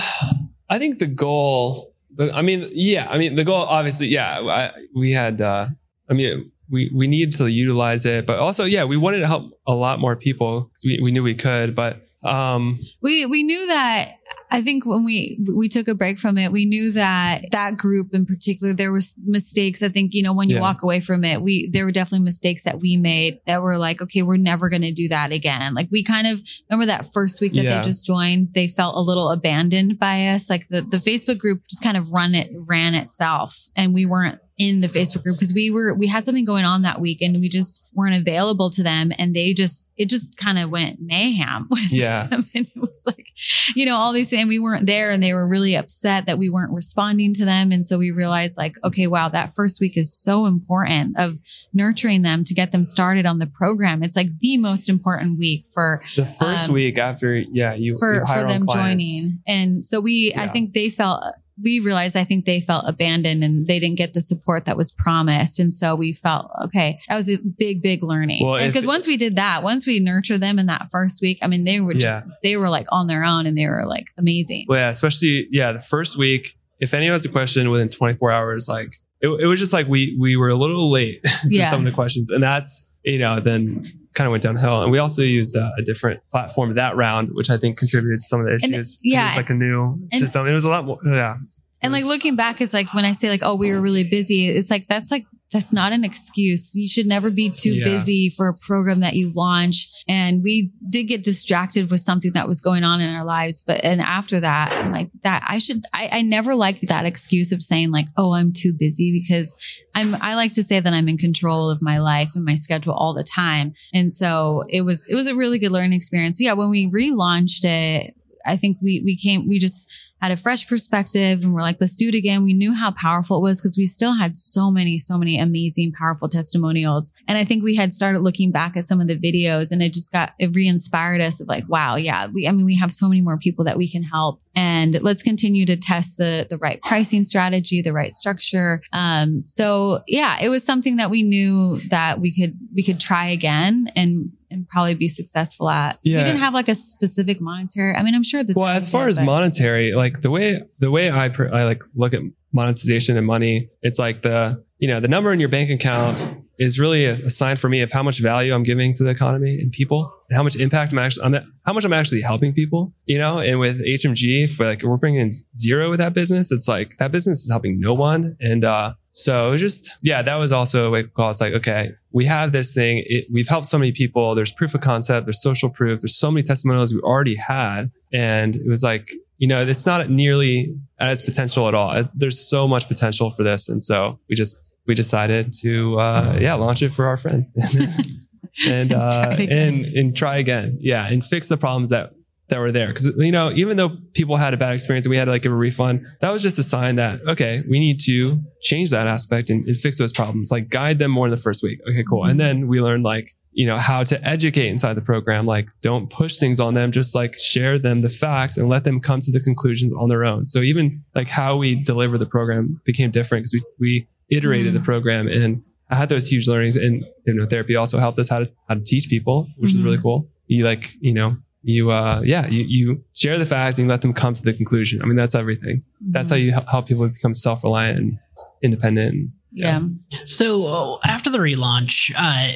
Speaker 4: i think the goal the, i mean yeah i mean the goal obviously yeah I, we had uh i mean we we needed to utilize it but also yeah we wanted to help a lot more people 'cause we, we knew we could but um
Speaker 3: we we knew that I think when we we took a break from it, we knew that that group in particular there was mistakes. I think you know when you
Speaker 4: Yeah.
Speaker 3: walk away from it, we there were definitely mistakes that we made that were like, okay, we're never going to do that again. Like we kind of remember that first week that
Speaker 4: Yeah.
Speaker 3: they just joined, they felt a little abandoned by us. Like the the Facebook group just kind of run it ran itself, and we weren't in the Facebook group because we were we had something going on that week and we just weren't available to them and they just it just kind of went mayhem with
Speaker 4: Yeah.
Speaker 3: them and it was like you know all these things we weren't there and they were really upset that we weren't responding to them. And so we realized like okay wow that first week is so important of nurturing them to get them started on the program. It's like the most important week for
Speaker 4: the first
Speaker 3: Um,
Speaker 4: week after yeah you
Speaker 3: for
Speaker 4: you
Speaker 3: for them
Speaker 4: clients.
Speaker 3: joining. And so we i think they felt we realized i think they felt abandoned and they didn't get the support that was promised and so we felt okay that was a big big learning
Speaker 4: Well,
Speaker 3: because once we did that once we nurtured them in that first week i mean they were just they were like on their own and they were like amazing
Speaker 4: Well, yeah, especially yeah, the first week. If anyone has a question within 24 hours, like it, it was just like we we were a little late to
Speaker 3: Yeah.
Speaker 4: some of the questions, and that's you know then kind of went downhill. And we also used a, a different platform that round, which I think contributed to some of the
Speaker 3: And, yeah,
Speaker 4: it was like a new system. It was a lot more. Yeah,
Speaker 3: And like looking back, it's like when I say like, oh, we were really busy, it's like that's like that's not an excuse. You should never be too
Speaker 4: Yeah.
Speaker 3: busy for a program that you launch. And we did get distracted with something that was going on in our lives. But and after that, I'm like that I should I, I never liked that excuse of saying like, oh, I'm too busy because I'm I like to say that I'm in control of my life and my schedule all the time. And so it was it was a really good learning experience. Yeah, when we relaunched it, I think we we came we just had a fresh perspective and we're like, let's do it again. We knew how powerful it was because we still had so many, so many amazing, powerful testimonials. And I think we had started looking back at some of the videos and it just got, it re-inspired us of like, wow, yeah, we, I mean, we have so many more people that we can help and let's continue to test the, the right pricing strategy, the right structure. Um, so yeah, it was something that we knew that we could, we could try again and, and probably be successful at. We didn't have like a specific monetary. I mean, I'm sure this.
Speaker 4: well, as far as monetary, like the way the way I per, I like look at monetization and money, it's like the you know the number in your bank account is really a, sign for me of how much value I'm giving to the economy and people, and how much impact I'm actually that, how much I'm actually helping people. You know, and with HMG, if we're like we're bringing in zero with that business, it's like that business is helping no one, and uh, so just yeah, that was also a wake call. It's like okay, we have this thing, it, we've helped so many people. There's proof of concept, there's social proof, there's so many testimonials we already had, and it was like you know, it's not nearly at its potential at all. It's- There's so much potential for this, and so we just we decided to uh, yeah launch it for our friend and uh,
Speaker 3: Try
Speaker 4: and
Speaker 3: again.
Speaker 4: and try again, yeah, and fix the problems that that were there. Cause you know, even though people had a bad experience and we had to like give a refund, that was just a sign that, okay, we need to change that aspect and, and fix those problems, like guide them more in the first week. Okay, cool. And then we learned like, you know, how to educate inside the program. Like don't push things on them, just like share them the facts and let them come to the conclusions on their own. So even like how we deliver the program became different because we, we iterated
Speaker 3: Mm.
Speaker 4: the program and I had those huge learnings and hypnotherapy also helped us how to, how to teach people, which is
Speaker 3: Mhm.
Speaker 4: really cool. You like, you know, you, uh, yeah, you, you share the facts and you let them come to the conclusion. I mean, that's everything. That's how you help people become self-reliant and independent. And,
Speaker 3: yeah.
Speaker 1: So uh, after the relaunch, uh,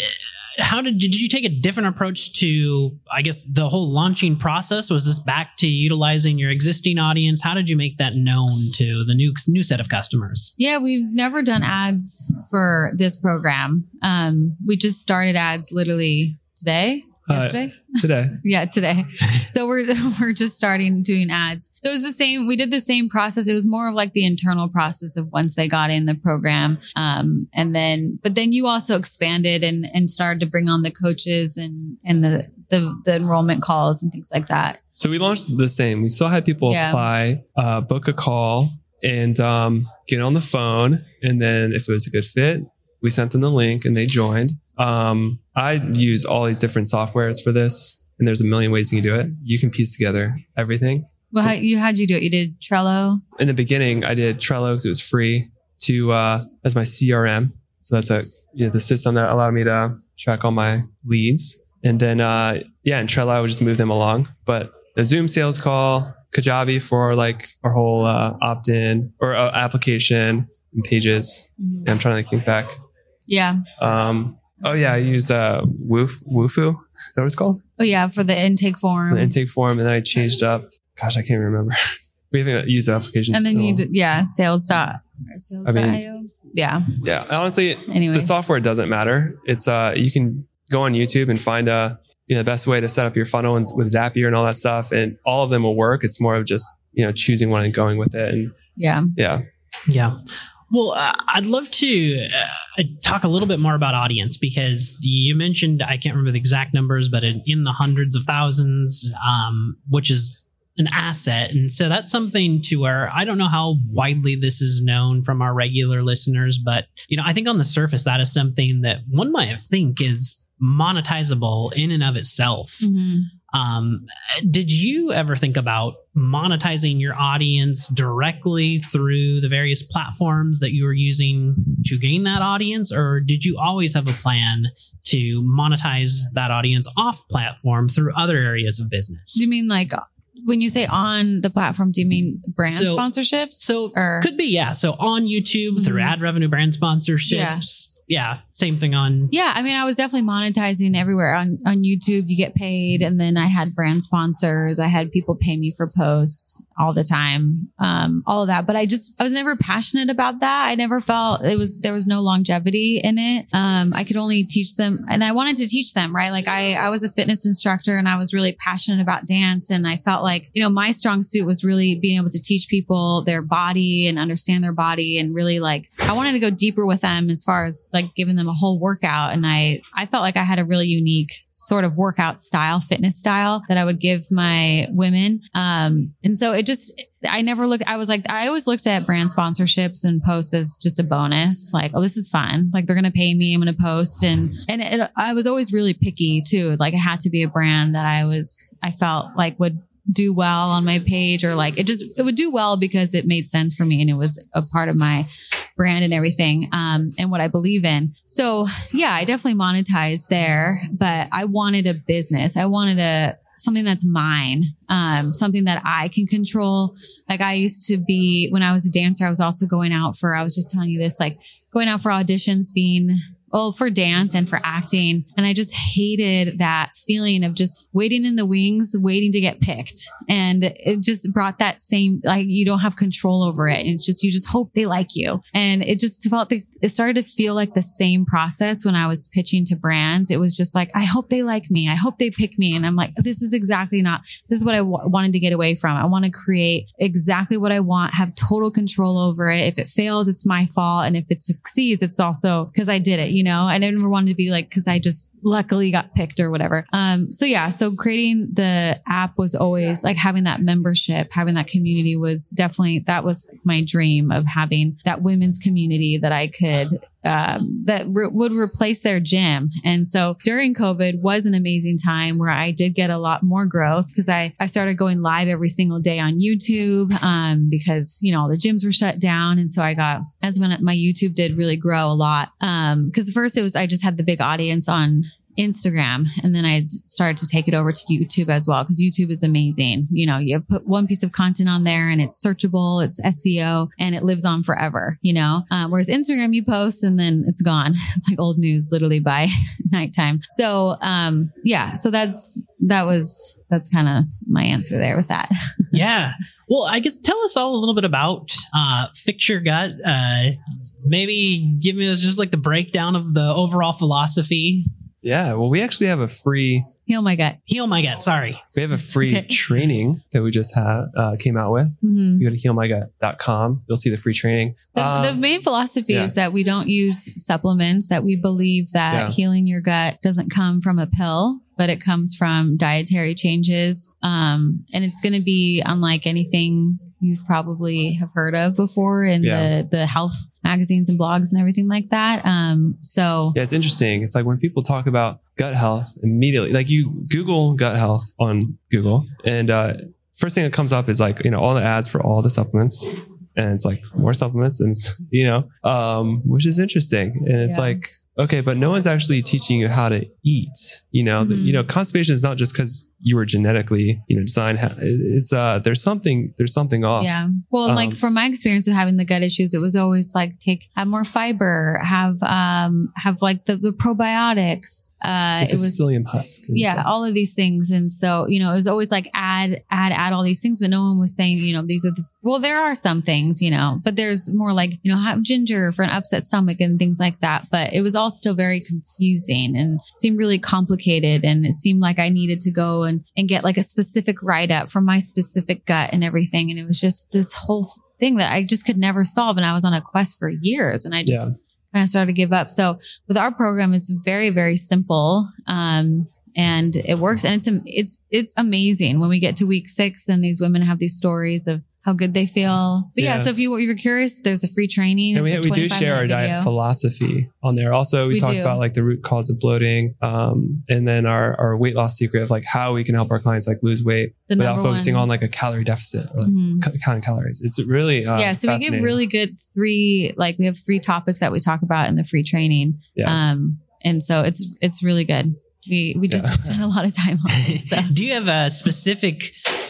Speaker 1: how did did you take a different approach to? I guess the whole launching process was this back to utilizing your existing audience. How did you make that known to the new new set of customers?
Speaker 3: Yeah, we've never done ads for this program. Um, we just started ads literally today.
Speaker 4: Uh,
Speaker 3: Yesterday?
Speaker 4: today.
Speaker 3: yeah, today. So we're we're just starting doing ads. So it was the same. We did the same process. It was more of like the internal process of once they got in the program, um, and then but then you also expanded and and started to bring on the coaches and and the the, the enrollment calls and things like that.
Speaker 4: So we launched the same. We still had people
Speaker 3: Yeah.
Speaker 4: apply, uh, book a call, and um, get on the phone. And then if it was a good fit, we sent them the link and they joined. Um, I use all these different softwares for this, and there's a million ways you can do it. You can piece together everything.
Speaker 3: Well, how, you how'd you do it? You did Trello.
Speaker 4: In the beginning, I did Trello because it was free to uh, as my CRM. So that's a you know, the system that allowed me to track all my leads. And then uh, yeah, in Trello, I would just move them along. But the Zoom sales call, Kajabi for like our whole uh, opt-in or uh, application and pages. And I'm trying to like, think back.
Speaker 3: Yeah.
Speaker 4: Um, oh yeah, I used uh, Woof Wufoo. Is that what it's called?
Speaker 3: Oh yeah, for the intake form.
Speaker 4: The intake form, and then I changed up. Gosh, I can't remember. we haven't used the application.
Speaker 3: and then you did, yeah, sales dot or sales
Speaker 4: I mean-
Speaker 3: Yeah.
Speaker 4: Yeah, honestly,
Speaker 3: Anyway.
Speaker 4: the software doesn't matter. It's uh, you can go on YouTube and find a you know the best way to set up your funnel and with Zapier and all that stuff, and all of them will work. It's more of just you know choosing one and going with it, and
Speaker 3: Yeah.
Speaker 4: yeah,
Speaker 1: Yeah. Well, uh, I'd love to uh, talk a little bit more about audience because you mentioned I can't remember the exact numbers, but in, in the hundreds of thousands, um, which is an asset, and so that's something to where I don't know how widely this is known from our regular listeners, but you know I think on the surface that is something that one might think is monetizable in and of itself.
Speaker 3: Mhm.
Speaker 1: Um, did you ever think about monetizing your audience directly through the various platforms that you were using to gain that audience, or did you always have a plan to monetize that audience off platform through other areas of business?
Speaker 3: Do you mean like when you say on the platform? Do you mean brand
Speaker 1: So-
Speaker 3: sponsorships?
Speaker 1: so
Speaker 3: or
Speaker 1: could be yeah. So on YouTube through
Speaker 3: Mhm.
Speaker 1: ad revenue, brand sponsorships, yeah, same thing on
Speaker 3: yeah, I mean, I was definitely monetizing everywhere on on YouTube. You get paid, and then I had brand sponsors. I had people pay me for posts all the time, um, all of that. But I just I was never passionate about that. I never felt it was there was no longevity in it. Um, I could only teach them, and I wanted to teach them right. Like I I was a fitness instructor, and I was really passionate about dance, and I felt like you know my strong suit was really being able to teach people their body and understand their body, and really like I wanted to go deeper with them as far as like giving them a whole workout and I I felt like I had a really unique sort of workout style fitness style that I would give my women. Um and so it just I never looked I was like I always looked at brand sponsorships and posts as just a bonus like oh this is fun. Like they're going to pay me I'm going to post. And and it, I was always really picky too like it had to be a brand that I was I felt like would do well on my page or like it just it would do well because it made sense for me and it was a part of my brand and everything um and what I believe in. So yeah, I definitely monetized there, but I wanted a business. I wanted a something that's mine, um, something that I can control. Like I used to be when I was a dancer, I was also going out for I was just telling you this, like going out for auditions, being well, for dance and for acting. And I just hated that feeling of just waiting in the wings, waiting to get picked. And it just brought that same, like, you don't have control over it. And it's just, you just hope they like you. And it just felt, like, it started to feel like the same process when I was pitching to brands. It was just like, I hope they like me. I hope they pick me. And I'm like, this is exactly not, this is what I w- wanted to get away from. I want to create exactly what I want, have total control over it. If it fails, it's my fault. And if it succeeds, it's also because I did it, you know, And I never wanted to be like, because I just luckily got picked or whatever. Um, so yeah, so creating the app was always like having that membership, having that community was definitely that was my dream of having that women's community that I could um, that re- would replace their gym. And so during COVID was an amazing time where I did get a lot more growth because I, I started going live every single day on YouTube um, because, you know, all the gyms were shut down. And so I got, as when my YouTube did really grow a lot. Um, cause first it was, I just had the big audience on Instagram. And then I started to take it over to YouTube as well because YouTube is amazing. You know, you put one piece of content on there and it's searchable, it's SEO, and it lives on forever, you know? Um, whereas Instagram, you post and then it's gone. It's like old news literally by nighttime. So, um, yeah, so that's, that was, that's kind of my answer there with that.
Speaker 1: yeah. Well, I guess tell us all a little bit about, uh, Fix Your Gut. Uh, maybe give me just like the breakdown of the overall philosophy
Speaker 4: yeah. Well, we actually have a free
Speaker 3: Heal my gut.
Speaker 1: Heal my gut. Sorry.
Speaker 4: We have a free okay. training that we just had, uh, came out with. Mm-hmm. You go to healmygut.com. You'll see the free training.
Speaker 3: The, um, the main philosophy yeah. is that we don't use supplements, that we believe that yeah. healing your gut doesn't come from a pill, but it comes from dietary changes. Um, and it's going to be unlike anything you've probably have heard of before in yeah. the the health magazines and blogs and everything like that. Um, so
Speaker 4: yeah, it's interesting. It's like when people talk about gut health immediately, like you Google gut health on Google, and uh, first thing that comes up is like you know all the ads for all the supplements. And it's like more supplements, and you know, um, which is interesting. And it's yeah. like, okay, but no one's actually teaching you how to eat. You know, mm-hmm. the, you know, constipation is not just because you were genetically, you know, designed. It's uh, there's something, there's something off.
Speaker 3: Yeah. Well, um, like from my experience of having the gut issues, it was always like take have more fiber, have um, have like the the probiotics. Uh,
Speaker 4: it was psyllium husk.
Speaker 3: Yeah, all of these things, and so you know, it was always like add, add, add all these things, but no one was saying, you know, these are the. Well, there are some things, you know, but there's more like you know, have ginger for an upset stomach and things like that. But it was all still very confusing and seemed really complicated, and it seemed like I needed to go and and, and get like a specific write up from my specific gut and everything. And it was just this whole thing that I just could never solve. And I was on a quest for years and I just yeah. kind of started to give up. So with our program, it's very, very simple. Um, and it works and it's it's it's amazing when we get to week 6 and these women have these stories of how good they feel. But yeah, yeah so if you, you're curious, there's a free training.
Speaker 4: And we, we do share our video. diet philosophy on there. Also, we, we talk do. about like the root cause of bloating, um, and then our, our weight loss secret of like how we can help our clients like lose weight the without focusing one. on like a calorie deficit or like mm-hmm. counting calories. It's really uh,
Speaker 3: yeah. So we give really good three like we have three topics that we talk about in the free training. Yeah. Um, and so it's it's really good. We we just yeah. spend a lot of time on it. So.
Speaker 1: do you have a specific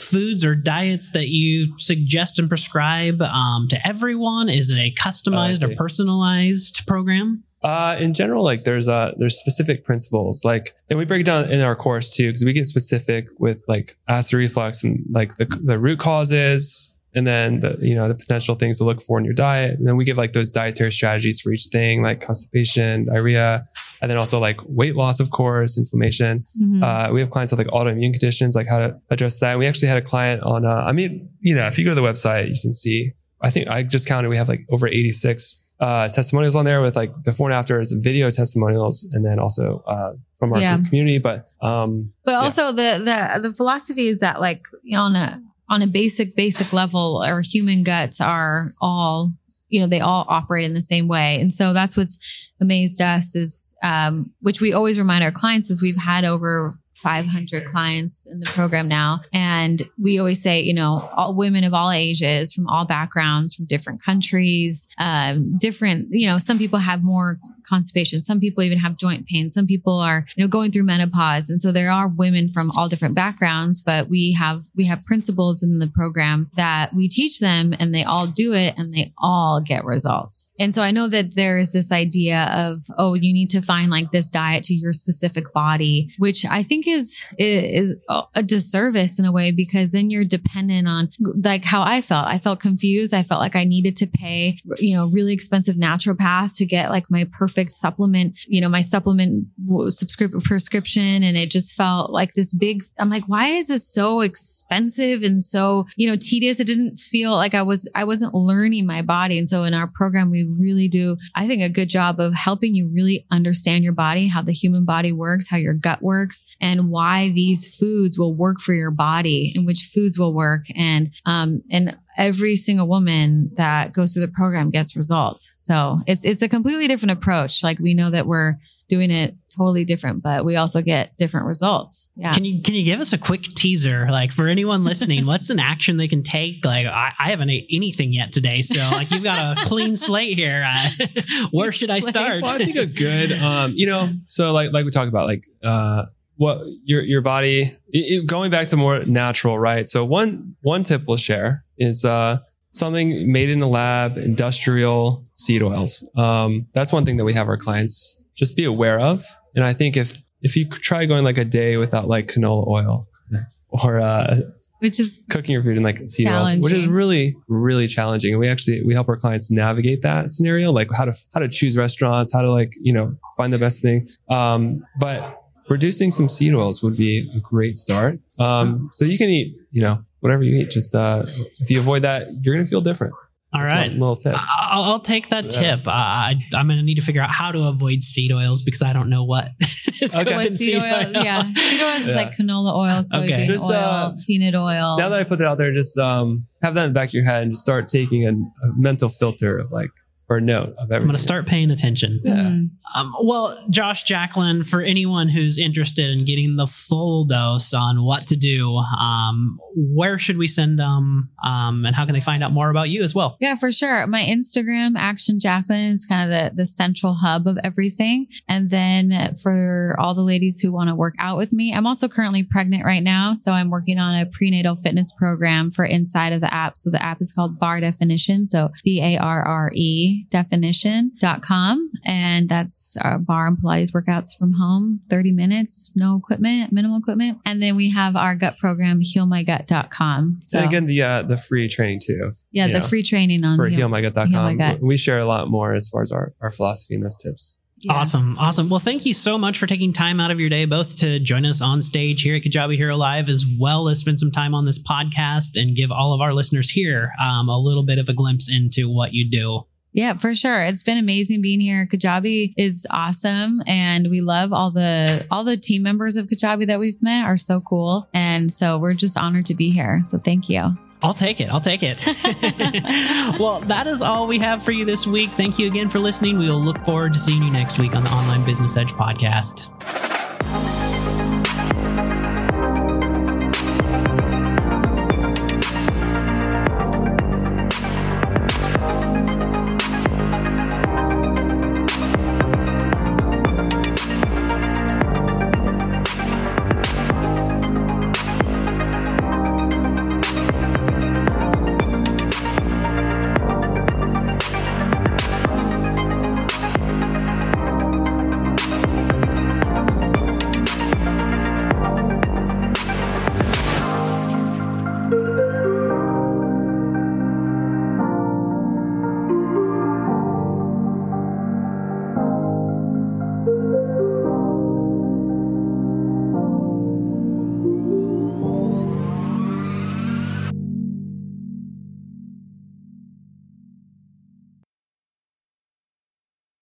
Speaker 1: foods or diets that you suggest and prescribe um, to everyone? Is it a customized oh, or personalized program?
Speaker 4: Uh, in general, like there's uh there's specific principles, like, and we break it down in our course too, because we get specific with like acid reflux and like the the root causes, and then the you know the potential things to look for in your diet and then we give like those dietary strategies for each thing like constipation diarrhea and then also like weight loss of course inflammation mm-hmm. uh, we have clients with like autoimmune conditions like how to address that we actually had a client on uh, i mean you know if you go to the website you can see i think i just counted we have like over 86 uh, testimonials on there with like before and after video testimonials and then also uh, from our yeah. community but um
Speaker 3: but also yeah. the the the philosophy is that like on a on a basic, basic level, our human guts are all, you know, they all operate in the same way. And so that's what's amazed us is, um, which we always remind our clients is we've had over 500 clients in the program now. And we always say, you know, all women of all ages, from all backgrounds, from different countries, um, different, you know, some people have more constipation. Some people even have joint pain. Some people are, you know, going through menopause. And so there are women from all different backgrounds, but we have, we have principles in the program that we teach them and they all do it and they all get results. And so I know that there is this idea of, oh, you need to find like this diet to your specific body, which I think is, is a disservice in a way because then you're dependent on like how I felt. I felt confused. I felt like I needed to pay, you know, really expensive naturopath to get like my perfect perfect supplement, you know, my supplement subscription prescription. And it just felt like this big, I'm like, why is this so expensive and so, you know, tedious? It didn't feel like I was, I wasn't learning my body. And so in our program, we really do, I think a good job of helping you really understand your body, how the human body works, how your gut works and why these foods will work for your body and which foods will work. And, um, and every single woman that goes through the program gets results. So it's, it's a completely different approach. Like we know that we're doing it totally different, but we also get different results. Yeah.
Speaker 1: Can you, can you give us a quick teaser? Like for anyone listening, what's an action they can take? Like I, I haven't ate anything yet today. So like you've got a clean slate here. Uh, where should I start?
Speaker 4: Well, I think a good, um, you know, so like, like we talked about, like, uh, what your your body it, going back to more natural right so one one tip we'll share is uh something made in the lab industrial seed oils um that's one thing that we have our clients just be aware of and i think if if you try going like a day without like canola oil or uh
Speaker 3: which is
Speaker 4: cooking your food in like seed oils, which is really, really challenging. And we actually, we help our clients navigate that scenario, like how to, how to choose restaurants, how to like, you know, find the best thing. Um, but reducing some seed oils would be a great start. Um, so you can eat, you know, whatever you eat. Just uh, if you avoid that, you're going to feel different.
Speaker 1: All That's right,
Speaker 4: little tip.
Speaker 1: I'll, I'll take that yeah. tip. Uh, I, am going to need to figure out how to avoid seed oils because I don't know what is
Speaker 3: okay. good in seed, oil. oil. Yeah, seed oils yeah. is like canola oil, soybean okay. just, oil, uh, peanut oil.
Speaker 4: Now that I put it out there, just um, have that in the back of your head and just start taking a, a mental filter of like or note of everything.
Speaker 1: I'm going to start paying attention.
Speaker 4: Yeah. Mm-hmm.
Speaker 1: Um, well, Josh Jacquelyn, for anyone who's interested in getting the full dose on what to do, um, where should we send them? Um, and how can they find out more about you as well?
Speaker 3: Yeah, for sure. My Instagram, Action Jacquelyn, is kind of the, the central hub of everything. And then for all the ladies who want to work out with me, I'm also currently pregnant right now. So I'm working on a prenatal fitness program for inside of the app. So the app is called Barre Definition. So B A R R E definition.com. And that's our barre and Pilates workouts from home, 30 minutes, no equipment, minimal equipment. And then we have our gut program, healmygut.com.
Speaker 4: So and again, the, uh, the free training too.
Speaker 3: Yeah. The know, free training on
Speaker 4: for heal, healmygut.com. Heal my gut. We share a lot more as far as our, our philosophy and those tips.
Speaker 1: Yeah. Awesome. Awesome. Well, thank you so much for taking time out of your day, both to join us on stage here at Kajabi Hero Live, as well as spend some time on this podcast and give all of our listeners here um, a little bit of a glimpse into what you do.
Speaker 3: Yeah, for sure. It's been amazing being here. Kajabi is awesome and we love all the all the team members of Kajabi that we've met are so cool. And so we're just honored to be here. So thank you.
Speaker 1: I'll take it. I'll take it. well, that is all we have for you this week. Thank you again for listening. We will look forward to seeing you next week on the Online Business Edge podcast.